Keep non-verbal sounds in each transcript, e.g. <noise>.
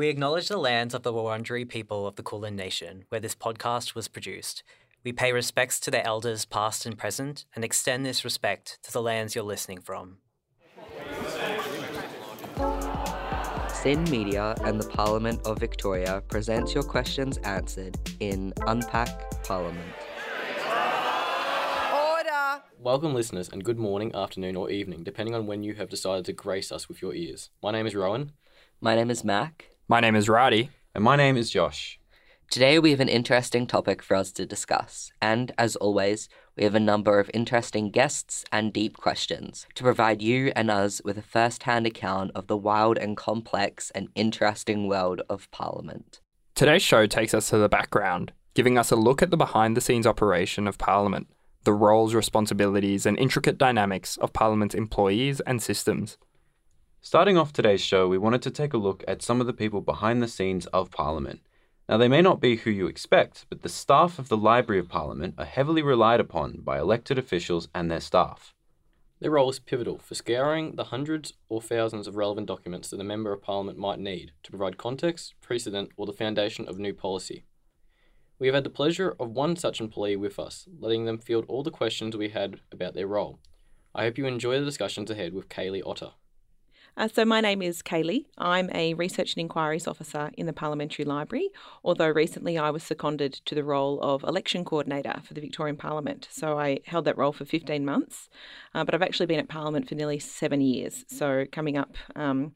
We acknowledge the lands of the Wurundjeri people of the Kulin Nation, where this podcast was produced. We pay respects to their elders, past and present, and extend this respect to the lands you're listening from. SYN Media and the Parliament of Victoria presents your questions answered in Unpack Parliament. Order! Welcome, listeners, and good morning, afternoon, or evening, depending on when you have decided to grace us with your ears. My name is Rowan. My name is Mac. My name is Radhi. And my name is Josh. Today we have an interesting topic for us to discuss, and as always, we have a number of interesting guests and deep questions to provide you and us with a first hand account of the wild and complex and interesting world of Parliament. Today's show takes us to the background, giving us a look at the behind the scenes operation of Parliament, the roles, responsibilities, and intricate dynamics of Parliament's employees and systems. Starting off today's show, we wanted to take a look at some of the people behind the scenes of Parliament. Now, they may not be who you expect, but the staff of the Library of Parliament are heavily relied upon by elected officials and their staff. Their role is pivotal for scouring the hundreds or thousands of relevant documents that a Member of Parliament might need to provide context, precedent, or the foundation of new policy. We have had the pleasure of one such employee with us, letting them field all the questions we had about their role. I hope you enjoy the discussions ahead with Caley Otter. Uh, so, my name is Caley. I'm a Research and Inquiries Officer in the Parliamentary Library, although recently I was seconded to the role of Election Coordinator for the Victorian Parliament. So, I held that role for 15 months, uh, but I've actually been at Parliament for nearly seven years. So, coming up um,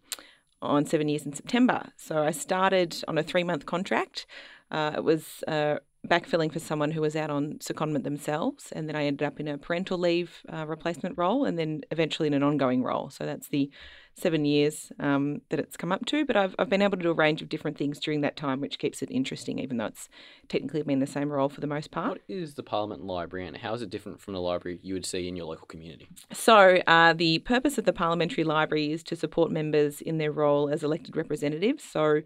on seven years in September. So, I started on a three month contract. Uh, it was uh, backfilling for someone who was out on secondment themselves, and then I ended up in a parental leave uh, replacement role, and then eventually in an ongoing role. So that's the seven years um, that it's come up to. But I've, I've been able to do a range of different things during that time, which keeps it interesting, even though it's technically been the same role for the most part. What is the Parliament Library, and how is it different from the library you would see in your local community? So, uh, the purpose of the Parliamentary Library is to support members in their role as elected representatives. So,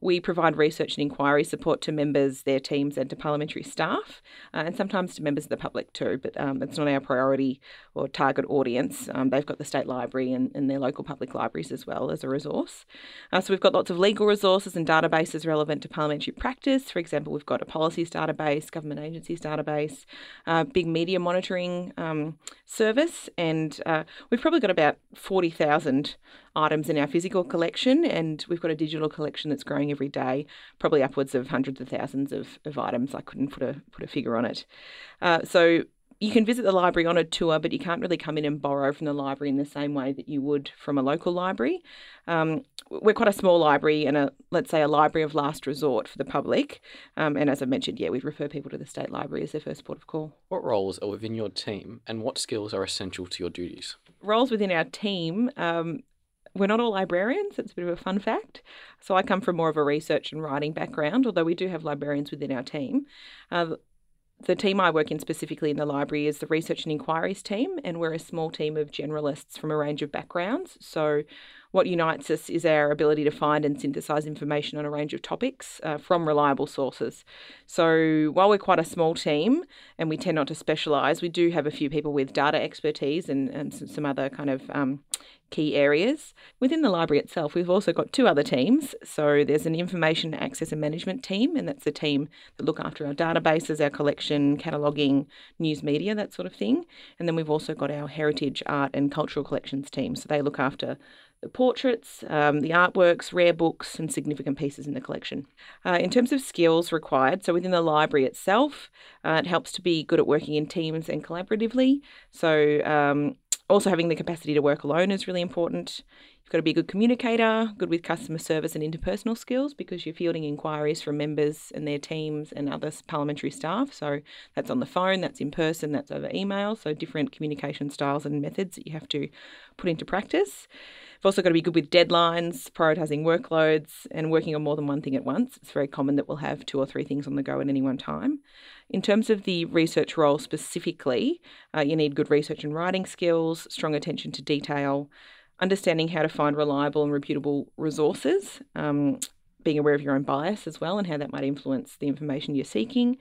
we provide research and inquiry support to members, their teams, and to parliamentary staff, uh, and sometimes to members of the public too. But um, it's not our priority or target audience. Um, they've got the state library and, and, their local public libraries as well as a resource. Uh, so we've got lots of legal resources and databases relevant to parliamentary practice. For example, we've got a policies database, government agencies database, uh, big media monitoring um, service, and uh, we've probably got about 40,000 items in our physical collection, and we've got a digital collection that's growing every day, probably upwards of hundreds of thousands of, of items. I couldn't put a put a figure on it. Uh, so you can visit the library on a tour, but you can't really come in and borrow from the library in the same way that you would from a local library. Um, we're quite a small library and a let's say a library of last resort for the public. Um, and as I mentioned, yeah, we refer people to the state library as their first port of call. What roles are within your team, and what skills are essential to your duties? Roles within our team. Um, we're not all librarians. It's a bit of a fun fact. So I come from more of a research and writing background, although we do have librarians within our team. Uh, the team I work in specifically in the library is the Research and Inquiries team, and we're a small team of generalists from a range of backgrounds. So what unites us is our ability to find and synthesize information on a range of topics uh, from reliable sources. So, while we're quite a small team and we tend not to specialize, we do have a few people with data expertise and, and some other kind of um, key areas. Within the library itself, we've also got two other teams. So there's an information access and management team, and that's the team that look after our databases, our collection, cataloguing, news media, that sort of thing. And then we've also got our heritage, art, and cultural collections team. So they look after the portraits, um, the artworks, rare books, and significant pieces in the collection. Uh, in terms of skills required, so within the library itself, uh, it helps to be good at working in teams and collaboratively. So, um, also having the capacity to work alone is really important. You've got to be a good communicator, good with customer service and interpersonal skills because you're fielding inquiries from members and their teams and other parliamentary staff. So that's on the phone, that's in person, that's over email. So different communication styles and methods that you have to put into practice. You've also got to be good with deadlines, prioritising workloads, and working on more than one thing at once. It's very common that we'll have two or three things on the go at any one time. In terms of the research role specifically, uh, you need good research and writing skills, strong attention to detail, understanding how to find reliable and reputable resources, um, being aware of your own bias as well and how that might influence the information you're seeking,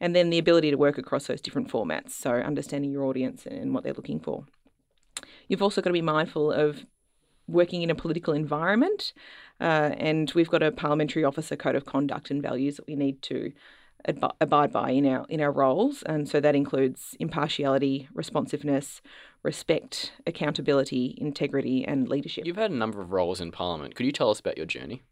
and then the ability to work across those different formats, so understanding your audience and what they're looking for. You've also got to be mindful of working in a political environment. Uh, and we've got a parliamentary officer code of conduct and values that we need to ab- abide by in our in our roles, and so that includes impartiality, responsiveness, respect, accountability, integrity, and leadership. You've had a number of roles in Parliament. Could you tell us about your journey?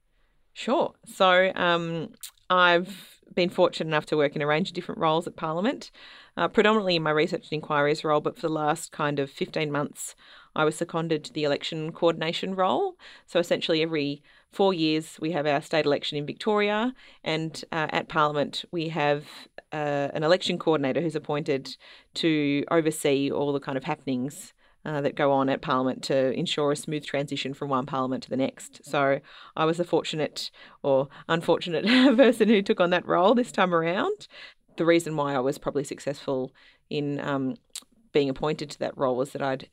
Sure. So um, I've been fortunate enough to work in a range of different roles at Parliament, uh, predominantly in my research and inquiries role, but for the last kind of 15 months, I was seconded to the election coordination role. So essentially, every four years, we have our state election in Victoria, and uh, at Parliament, we have uh, an election coordinator who's appointed to oversee all the kind of happenings uh, that go on at Parliament to ensure a smooth transition from one Parliament to the next. So I was a fortunate or unfortunate <laughs> person who took on that role this time around. The reason why I was probably successful in um, being appointed to that role was that I'd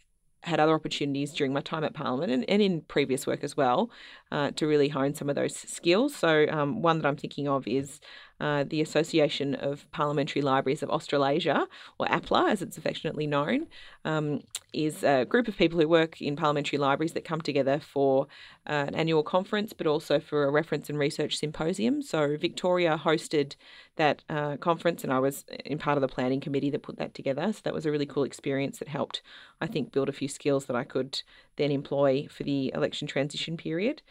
had other opportunities during my time at Parliament and, and in previous work as well uh, to really hone some of those skills. So, um, one that I'm thinking of is uh, the Association of Parliamentary Libraries of Australasia, or APLA as it's affectionately known, um, is a group of people who work in parliamentary libraries that come together for uh, an annual conference, but also for a reference and research symposium. So Victoria hosted that uh, conference, and I was in part of the planning committee that put that together. So that was a really cool experience that helped, I think, build a few skills that I could then employ for the election transition period.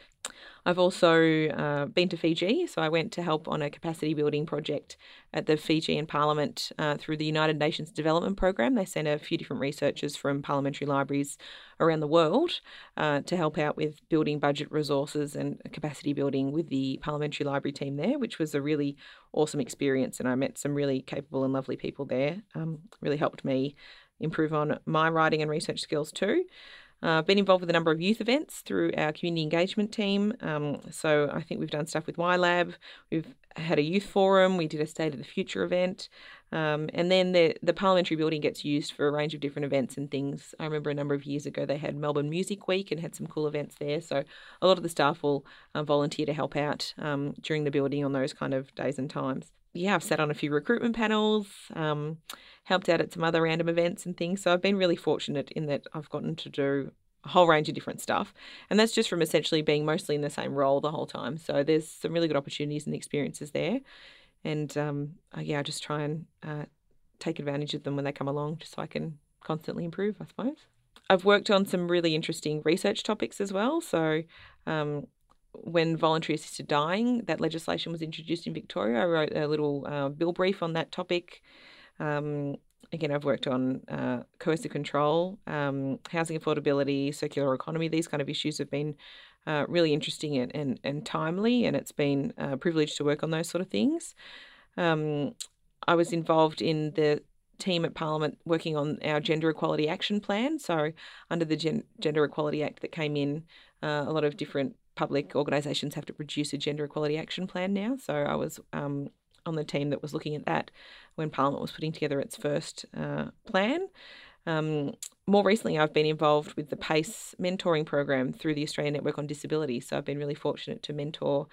I've also uh, been to Fiji, so I went to help on a capacity building project at the Fijian Parliament uh, through the United Nations Development Program. They sent a few different researchers from parliamentary libraries around the world uh, to help out with building budget resources and capacity building with the parliamentary library team there, which was a really awesome experience. And I met some really capable and lovely people there. Um, really helped me improve on my writing and research skills too. Uh, been involved with a number of youth events through our community engagement team. Um, so I think we've done stuff with YLab. We've had a youth forum. We did a State of the Future event. Um, and then the, the parliamentary building gets used for a range of different events and things. I remember a number of years ago they had Melbourne Music Week and had some cool events there. So a lot of the staff will uh, volunteer to help out um, during the building on those kind of days and times. Yeah, I've sat on a few recruitment panels, um, helped out at some other random events and things. So I've been really fortunate in that I've gotten to do a whole range of different stuff. And that's just from essentially being mostly in the same role the whole time. So there's some really good opportunities and experiences there. And um, yeah, I just try and uh, take advantage of them when they come along just so I can constantly improve, I suppose. I've worked on some really interesting research topics as well. So um, when voluntary assisted dying, that legislation was introduced in Victoria, I wrote a little uh, bill brief on that topic. Um, again, I've worked on uh, coercive control, um, housing affordability, circular economy. These kind of issues have been uh, really interesting and, and, and timely, and it's been a privilege to work on those sort of things. Um, I was involved in the team at Parliament working on our Gender Equality Action Plan. So, under the Gen- Gender Equality Act that came in, uh, a lot of different public organisations have to produce a Gender Equality Action Plan now. So, I was um, on the team that was looking at that when Parliament was putting together its first uh, plan. Um, more recently, I've been involved with the PACE mentoring program through the Australian Network on Disability. So I've been really fortunate to mentor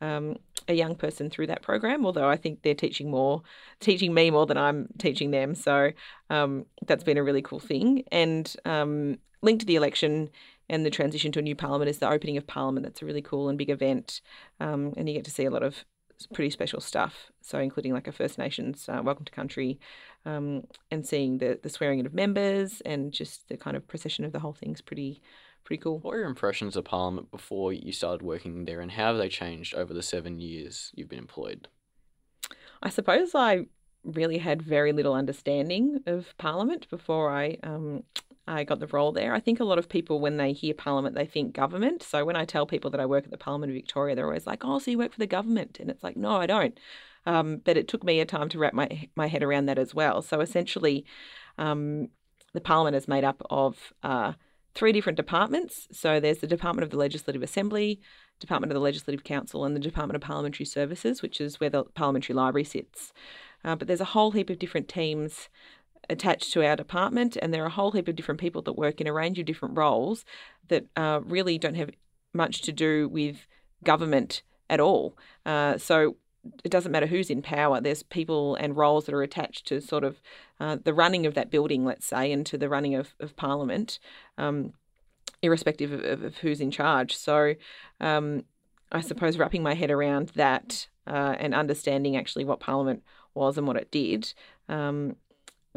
um, a young person through that program. Although I think they're teaching more, teaching me more than I'm teaching them. So um, that's been a really cool thing. And um, linked to the election and the transition to a new parliament is the opening of parliament. That's a really cool and big event, um, and you get to see a lot of pretty special stuff. So, including like a First Nations uh, welcome to country, um, and seeing the the swearing in of members, and just the kind of procession of the whole thing's pretty pretty cool. What were your impressions of Parliament before you started working there, and how have they changed over the seven years you've been employed? I suppose I really had very little understanding of Parliament before I um, I got the role there. I think a lot of people, when they hear Parliament, they think government. So when I tell people that I work at the Parliament of Victoria, they're always like, "Oh, so you work for the government?" And it's like, "No, I don't." Um, but it took me a time to wrap my my head around that as well. So essentially, um, the Parliament is made up of uh, three different departments. So there's the Department of the Legislative Assembly, Department of the Legislative Council, and the Department of Parliamentary Services, which is where the Parliamentary Library sits. Uh, but there's a whole heap of different teams attached to our department, and there are a whole heap of different people that work in a range of different roles that uh, really don't have much to do with government at all. Uh, so it doesn't matter who's in power. There's people and roles that are attached to sort of uh, the running of that building, let's say, and to the running of, of Parliament, um, irrespective of, of, who's in charge. So um, I suppose, wrapping my head around that uh, and understanding actually what Parliament was and what it did um,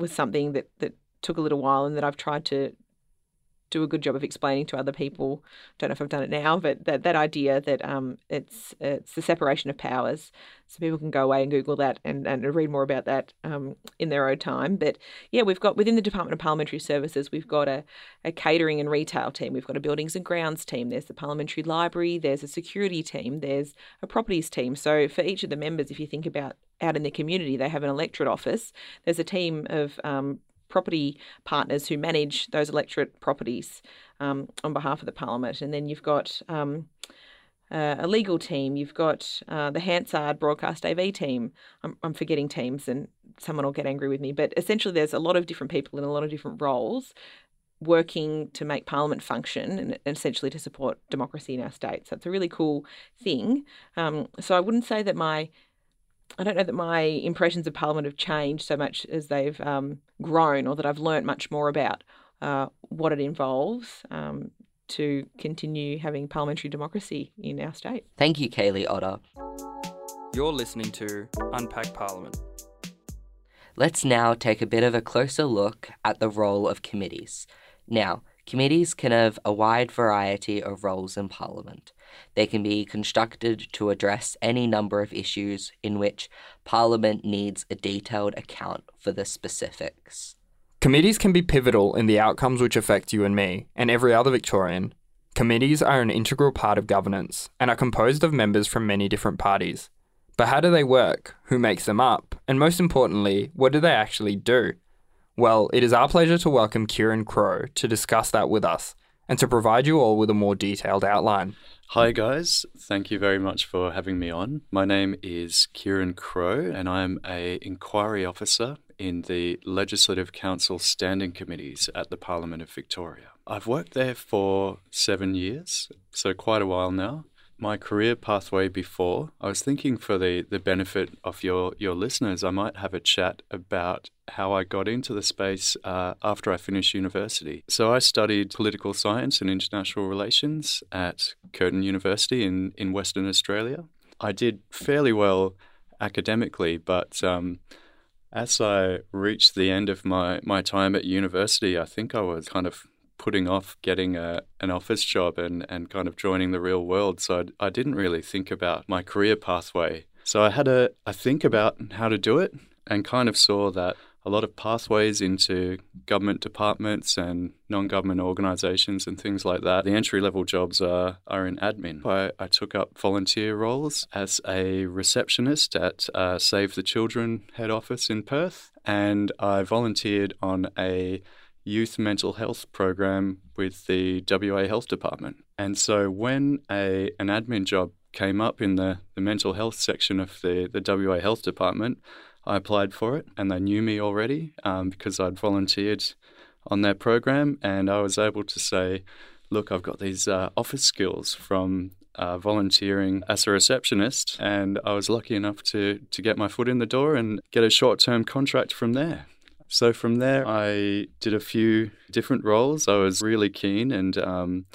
was something that, that took a little while and that I've tried to do a good job of explaining to other people. Don't know if I've done it now, but that, that idea that um, it's it's the separation of powers. So people can go away and Google that and, and read more about that um, in their own time. But yeah, we've got within the Department of Parliamentary Services, we've got a, a catering and retail team. We've got a buildings and grounds team. There's the parliamentary library. There's a security team. There's a properties team. So for each of the members, if you think about out in the community, they have an electorate office. There's a team of um, property partners who manage those electorate properties um, on behalf of the parliament. And then you've got um, uh, a legal team, you've got uh, the Hansard Broadcast AV team. I'm, I'm forgetting teams and someone will get angry with me, but essentially there's a lot of different people in a lot of different roles working to make Parliament function and essentially to support democracy in our state. So it's a really cool thing. Um, so I wouldn't say that my I don't know that my impressions of Parliament have changed so much as they've um, grown, or that I've learnt much more about uh, what it involves um, to continue having parliamentary democracy in our state. Thank you, Caley Otter. You're listening to Unpack Parliament. Let's now take a bit of a closer look at the role of committees. Now, committees can have a wide variety of roles in Parliament. They can be constructed to address any number of issues in which Parliament needs a detailed account for the specifics. Committees can be pivotal in the outcomes which affect you and me, and every other Victorian. Committees are an integral part of governance and are composed of members from many different parties. But how do they work? Who makes them up? And most importantly, what do they actually do? Well, it is our pleasure to welcome Kieran Crowe to discuss that with us and to provide you all with a more detailed outline. Hi, guys. Thank you very much for having me on. My name is Kieran Crowe, and I'm a inquiry officer in the Legislative Council Standing Committees at the Parliament of Victoria. I've worked there for seven years, so quite a while now my career pathway before, I was thinking for the, the benefit of your, your listeners, I might have a chat about how I got into the space uh, after I finished university. So I studied political science and international relations at Curtin University in, in Western Australia. I did fairly well academically, but um, as I reached the end of my, my time at university, I think I was kind of putting off getting a, an office job and, and kind of joining the real world. So I, I didn't really think about my career pathway. So I had a, a think about how to do it and kind of saw that a lot of pathways into government departments and non government organisations and things like that. The entry level jobs are, are in admin. I, I took up volunteer roles as a receptionist at uh, Save the Children head office in Perth, and I volunteered on a youth mental health program with the WA Health Department. And so when a an admin job came up in the, the mental health section of the, the WA Health Department, I applied for it and they knew me already um, because I'd volunteered on their program and I was able to say, look, I've got these uh, office skills from uh, volunteering as a receptionist, and I was lucky enough to to get my foot in the door and get a short term contract from there. So from there, I did a few different roles. I was really keen, and um,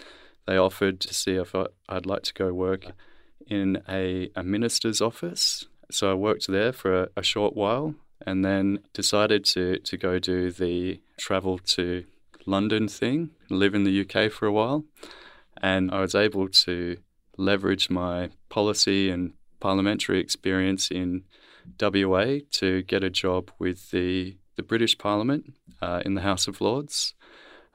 they offered to see if I, would like to go work in a, a minister's office. So I worked there for a, a short while, and then decided to to go do the travel to London thing, live in the UK for a while, and I was able to leverage my policy and parliamentary experience in WA to get a job with the the British Parliament uh, in the House of Lords.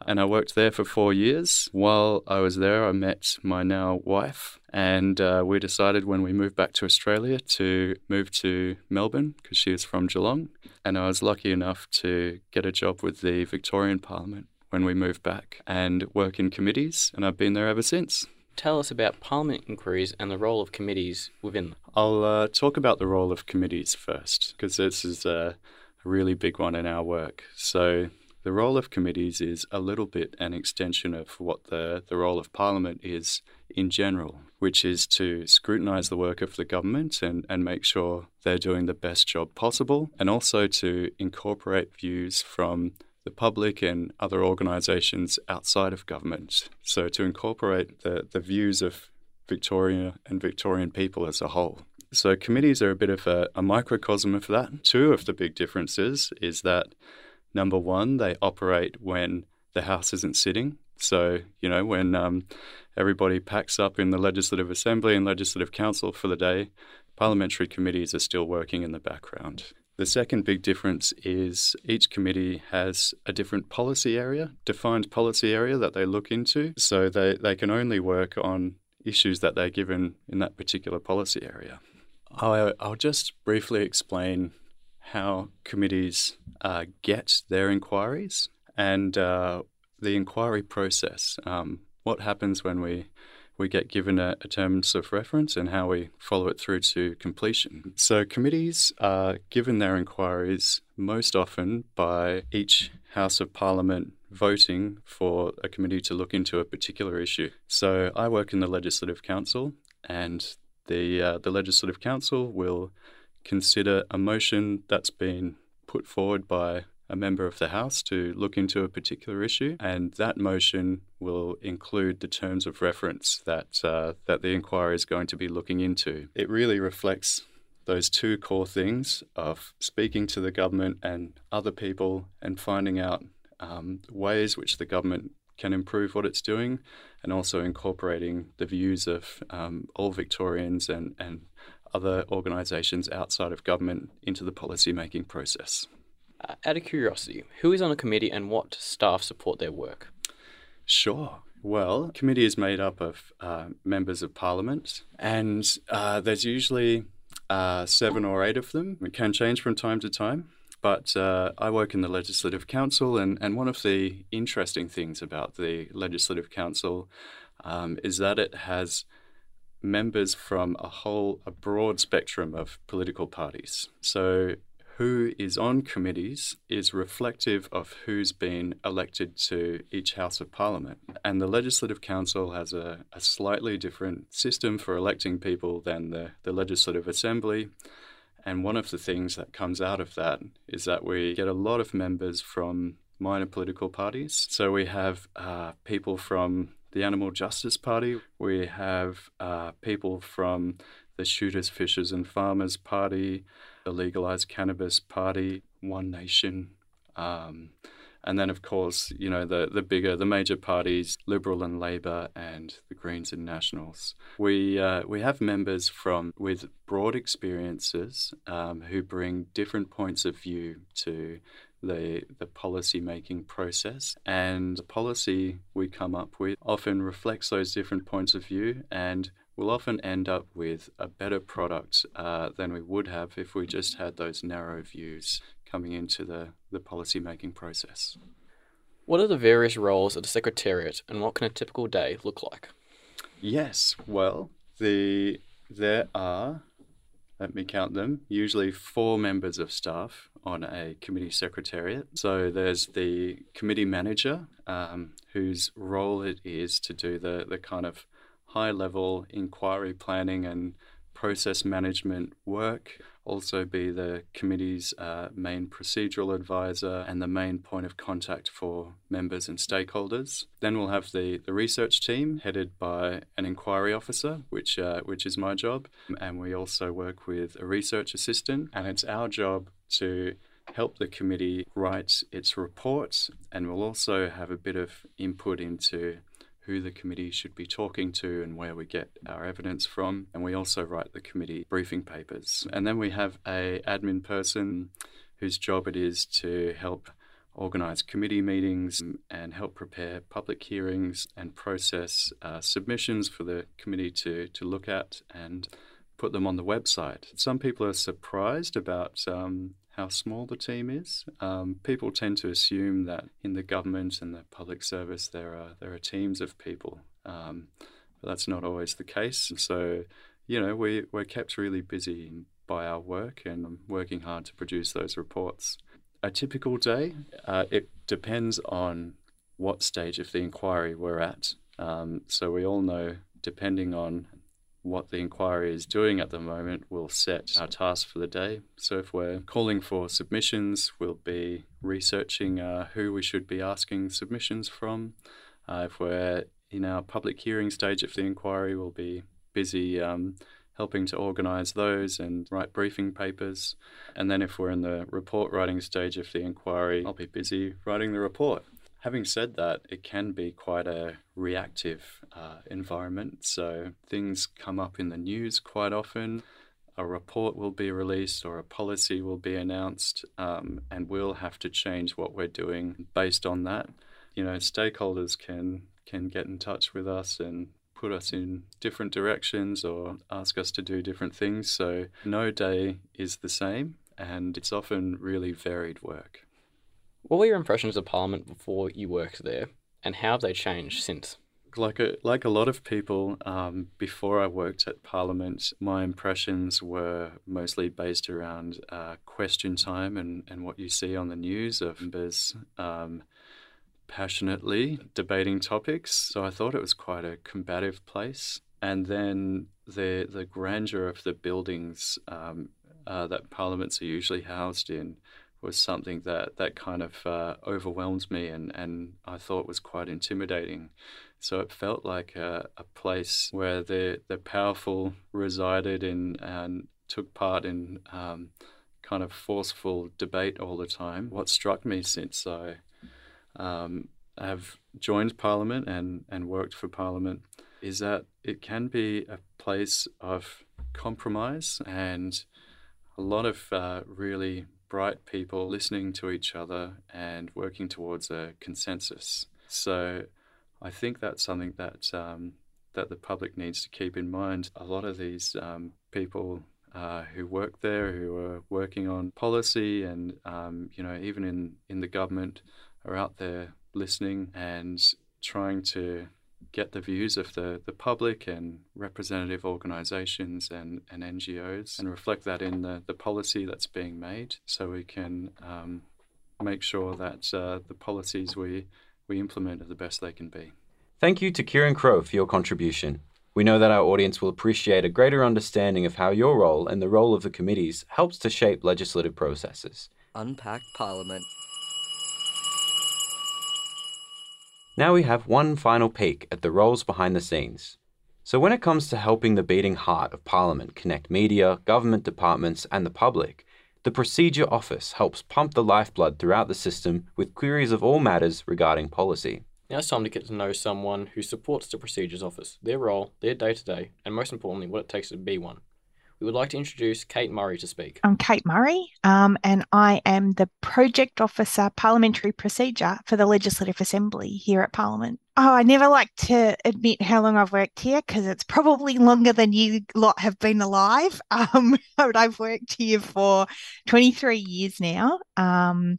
And I worked there for four years. While I was there, I met my now wife, and uh, we decided when we moved back to Australia to move to Melbourne because she is from Geelong. And I was lucky enough to get a job with the Victorian Parliament when we moved back and work in committees, and I've been there ever since. Tell us about Parliament inquiries and the role of committees within them. I'll uh, talk about the role of committees first because this is. Uh, a really big one in our work. So the role of committees is a little bit an extension of what the, the role of Parliament is in general, which is to scrutinise the work of the government and, and make sure they're doing the best job possible, and also to incorporate views from the public and other organisations outside of government. So to incorporate the, the views of Victoria and Victorian people as a whole. So committees are a bit of a, a microcosm of that. Two of the big differences is that number one, they operate when the House isn't sitting. So, you know, when um, everybody packs up in the Legislative Assembly and Legislative Council for the day, parliamentary committees are still working in the background. The second big difference is each committee has a different policy area, defined policy area that they look into. So they, they can only work on issues that they're given in that particular policy area. I'll, I'll just briefly explain how committees uh, get their inquiries and uh, the inquiry process. Um, what happens when we we get given a, a, terms of reference and how we follow it through to completion. So, committees are given their inquiries most often by each House of Parliament voting for a committee to look into a particular issue. So, I work in the Legislative Council, and the uh, the Legislative Council will consider a motion that's been put forward by a member of the House to look into a particular issue, and that motion will include the terms of reference that uh, that the inquiry is going to be looking into. It really reflects those two core things of speaking to the government and other people and finding out um, ways which the government can improve what it's doing, and also incorporating the views of um, all Victorians and, and other organisations outside of government into the policy making process. Uh, out of curiosity, who is on a committee and what staff support their work? Sure. Well, committee is made up of uh, members of parliament, and uh, there's usually uh, seven or eight of them. It can change from time to time, but uh, I work in the Legislative Council, and, and one of the interesting things about the Legislative Council um, is that it has members from a whole, a broad spectrum of political parties. So who is on committees is reflective of who's been elected to each House of Parliament. And the Legislative Council has a, a slightly different system for electing people than the, the Legislative Assembly. And one of the things that comes out of that is that we get a lot of members from minor political parties. So we have uh, people from the Animal Justice Party, we have uh, people from the Shooters, Fishers, and Farmers Party, the Legalized Cannabis Party, One Nation. Um, and then, of course, you know, the, the bigger, the major parties, Liberal and Labor and the Greens and Nationals. We, uh, we have members from with broad experiences um, who bring different points of view to the, the policy making process. And the policy we come up with often reflects those different points of view and we'll often end up with a better product uh, than we would have if we just had those narrow views coming into the, the policy making process. What are the various roles of the Secretariat and what can a typical day look like? Yes, well, the there are, let me count them, usually four members of staff on a committee secretariat. So there's the committee manager, um, whose role it is to do the, the kind of high level inquiry planning and process management work, also be the committee's uh, main procedural advisor and the main point of contact for members and stakeholders. Then we'll have the, the research team headed by an inquiry officer, which, uh, which is my job. And we also work with a research assistant, and it's our job to help the committee write its reports, and we'll also have a bit of input into who the committee should be talking to and where we get our evidence from. And we also write the committee briefing papers. And then we have a admin person whose job it is to help organise committee meetings and help prepare public hearings and process uh, submissions for the committee to, to look at and put them on the website. Some people are surprised about um, how small the team is. Um, people tend to assume that in the government and the public service there are there are teams of people, um, but that's not always the case. So, you know, we we're kept really busy by our work and working hard to produce those reports. A typical day, uh, it depends on what stage of the inquiry we're at. Um, so we all know, depending on what the inquiry is doing at the moment will set our task for the day. So, if we're calling for submissions, we'll be researching uh, who we should be asking submissions from. Uh, if we're in our public hearing stage of the inquiry, we'll be busy um, helping to organise those and write briefing papers. And then if we're in the report writing stage of the inquiry, I'll be busy writing the report. Having said that, it can be quite a reactive uh, environment. So things come up in the news quite often. A report will be released or a policy will be announced, um, and we'll have to change what we're doing based on that. You know, stakeholders can can get in touch with us and put us in different directions or ask us to do different things. So no day is the same, and it's often really varied work. What were your impressions of Parliament before you worked there, and how have they changed since? Like a, like a lot of people, um, before I worked at Parliament, my impressions were mostly based around uh, question time and, and what you see on the news of members um, passionately debating topics. So I thought it was quite a combative place. And then the the grandeur of the buildings um, uh, that parliaments are usually housed in was something that that kind of uh, overwhelmed me, and, and I thought was quite intimidating. So it felt like a, a place where the the powerful resided in and took part in um, kind of forceful debate all the time. What struck me since I um, have joined Parliament and, and worked for Parliament is that it can be a place of compromise and a lot of uh, really bright people listening to each other and working towards a consensus. So I think that's something that um, that the public needs to keep in mind. A lot of these um, people uh, who work there, who are working on policy, and um, you know, even in in the government, are out there listening and trying to get the views of the, the public and representative organizations and, and NGOs and reflect that in the, the policy that's being made so we can um, make sure that uh, the policies we, we implement are the best they can be. Thank you to Kieran Crowe for your contribution. We know that our audience will appreciate a greater understanding of how your role and the role of the committees helps to shape legislative processes. Unpack Parliament. Now we have one final peek at the roles behind the scenes. So, when it comes to helping the beating heart of Parliament connect media, government departments, and the public, the Procedure Office helps pump the lifeblood throughout the system with queries of all matters regarding policy. Now it's time to get to know someone who supports the Procedures Office, their role, their day to day, and most importantly, what it takes to be one. We would like to introduce Kate Murray to speak. I'm Kate Murray, um, and I am the Project Officer Parliamentary Procedure for the Legislative Assembly here at Parliament. Oh, I never like to admit how long I've worked here because it's probably longer than you lot have been alive. <laughs> Um, but I've worked here for 23 years now. Um,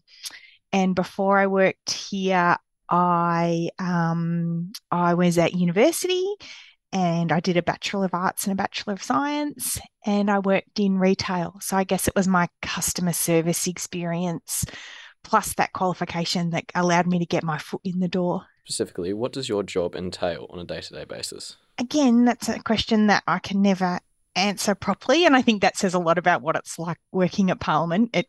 and before I worked here, I um, I was at university and I did a Bachelor of Arts and a Bachelor of Science, and I worked in retail. So I guess it was my customer service experience plus that qualification that allowed me to get my foot in the door. Specifically, what does your job entail on a day to day basis? Again, that's a question that I can never answer properly. And I think that says a lot about what it's like working at Parliament. It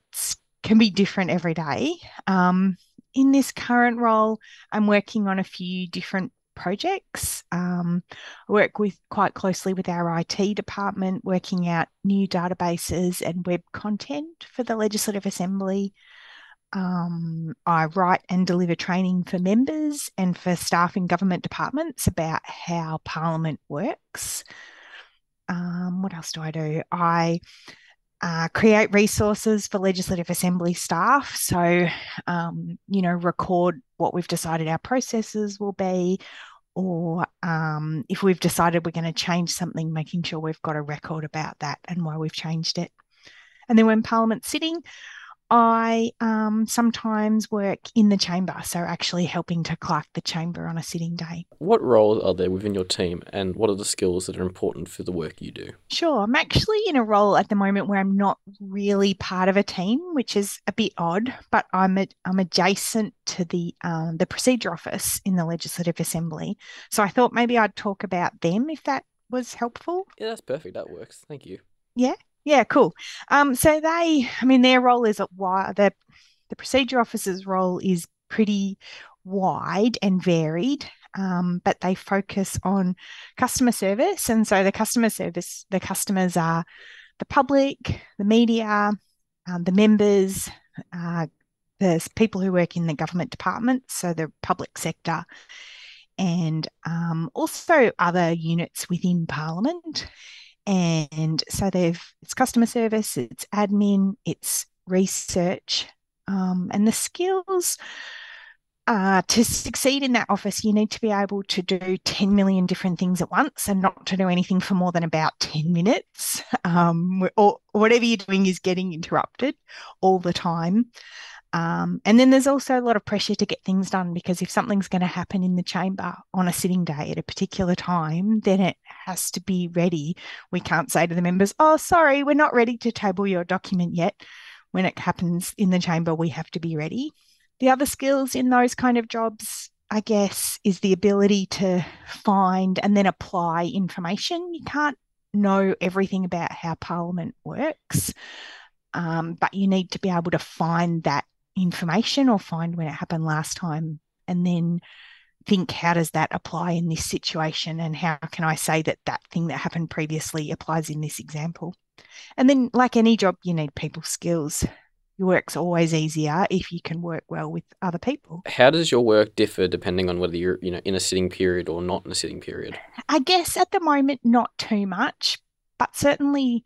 can be different every day. Um, in this current role, I'm working on a few different projects. Um, I work with quite closely with our IT department, working out new databases and web content for the Legislative Assembly. Um, I write and deliver training for members and for staff in government departments about how Parliament works. Um, what else do I do? I uh, create resources for Legislative Assembly staff. So, um, you know, record what we've decided our processes will be, or um, if we've decided we're going to change something, making sure we've got a record about that and why we've changed it. And then when Parliament's sitting, I um, sometimes work in the chamber, so actually helping to clerk the chamber on a sitting day. What roles are there within your team, and what are the skills that are important for the work you do? Sure. I'm actually in a role at the moment where I'm not really part of a team, which is a bit odd, but I'm a, I'm adjacent to the um, the procedure office in the Legislative Assembly. So I thought maybe I'd talk about them if that was helpful. Yeah, that's perfect. That works. Thank you. Yeah. Yeah, cool. Um, so they, I mean, their role is wide. The the procedure officer's role is pretty wide and varied. um, but they focus on customer service. And so the customer service, the customers are the public, the media, um, the members, uh, the people who work in the government departments, so the public sector, and um, also other units within Parliament. And so they've it's customer service, it's admin, it's research, um, and the skills. Uh, to succeed in that office, you need to be able to do 10 million different things at once and not to do anything for more than about 10 minutes. Um, or whatever you're doing is getting interrupted all the time. Um, and then there's also a lot of pressure to get things done because if something's going to happen in the chamber on a sitting day at a particular time, then it has to be ready. We can't say to the members, oh, sorry, we're not ready to table your document yet. When it happens in the chamber, we have to be ready. The other skills in those kind of jobs, I guess, is the ability to find and then apply information. You can't know everything about how Parliament works. Um, but you need to be able to find that information or find when it happened last time and then think how does that apply in this situation and how can I say that that thing that happened previously applies in this example. And then like any job you need people skills. Your work's always easier if you can work well with other people. How does your work differ depending on whether you're, you know, in a sitting period or not in a sitting period? I guess at the moment not too much, but certainly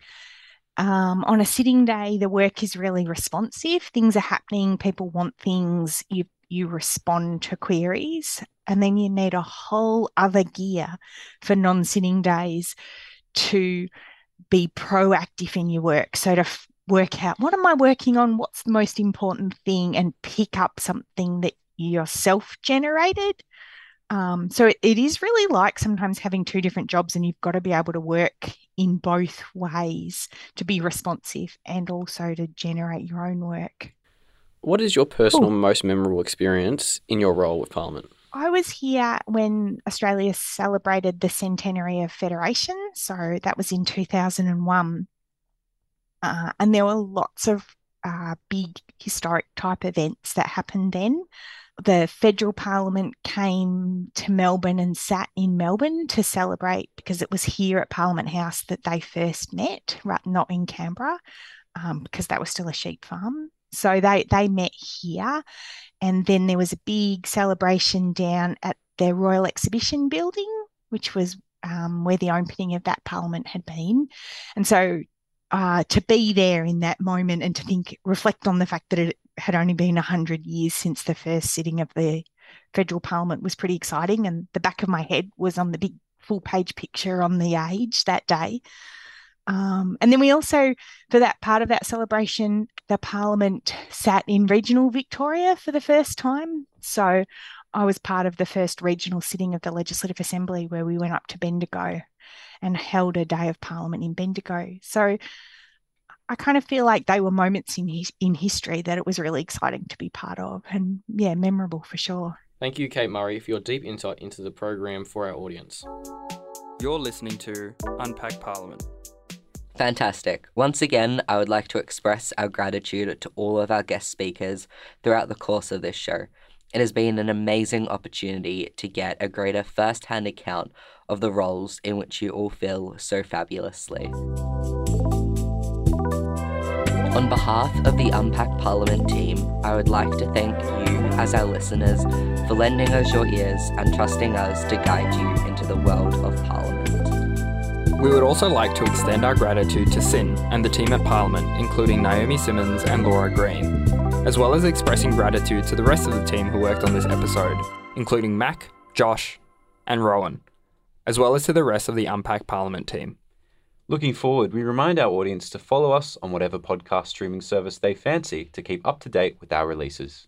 um, on a sitting day, the work is really responsive. Things are happening, people want things, you, you respond to queries. And then you need a whole other gear for non sitting days to be proactive in your work. So to f- work out what am I working on? What's the most important thing? And pick up something that yourself generated um, so it, it is really like sometimes having two different jobs, and you've got to be able to work in both ways to be responsive and also to generate your own work. What is your personal Ooh. most memorable experience in your role with Parliament? I was here when Australia celebrated the centenary of Federation. So that was in 2001. Uh, and there were lots of uh, big historic type events that happened then. The federal parliament came to Melbourne and sat in Melbourne to celebrate because it was here at Parliament House that they first met, right, not in Canberra, um, because that was still a sheep farm. So they they met here, and then there was a big celebration down at the Royal Exhibition Building, which was um, where the opening of that Parliament had been, and so uh, to be there in that moment and to think, reflect on the fact that it had only been 100 years since the first sitting of the federal parliament was pretty exciting. And the back of my head was on the big full page picture on the age that day. Um, and then we also, for that part of that celebration, the Parliament sat in regional Victoria for the first time. So I was part of the first regional sitting of the Legislative Assembly where we went up to Bendigo and held a day of Parliament in Bendigo. So I kind of feel like they were moments in his, in history that it was really exciting to be part of, and yeah, memorable for sure. Thank you, Kate Murray, for your deep insight into the program for our audience. You're listening to Unpack Parliament. Fantastic. Once again, I would like to express our gratitude to all of our guest speakers throughout the course of this show. It has been an amazing opportunity to get a greater first hand account of the roles in which you all fill so fabulously. On behalf of the Unpack Parliament team, I would like to thank you, as our listeners, for lending us your ears and trusting us to guide you into the world of Parliament. We would also like to extend our gratitude to SYN and the team at Parliament, including Naomi Simmons and Laura Green, as well as expressing gratitude to the rest of the team who worked on this episode, including Mac, Josh, and Rowan, as well as to the rest of the Unpack Parliament team. Looking forward, we remind our audience to follow us on whatever podcast streaming service they fancy to keep up to date with our releases.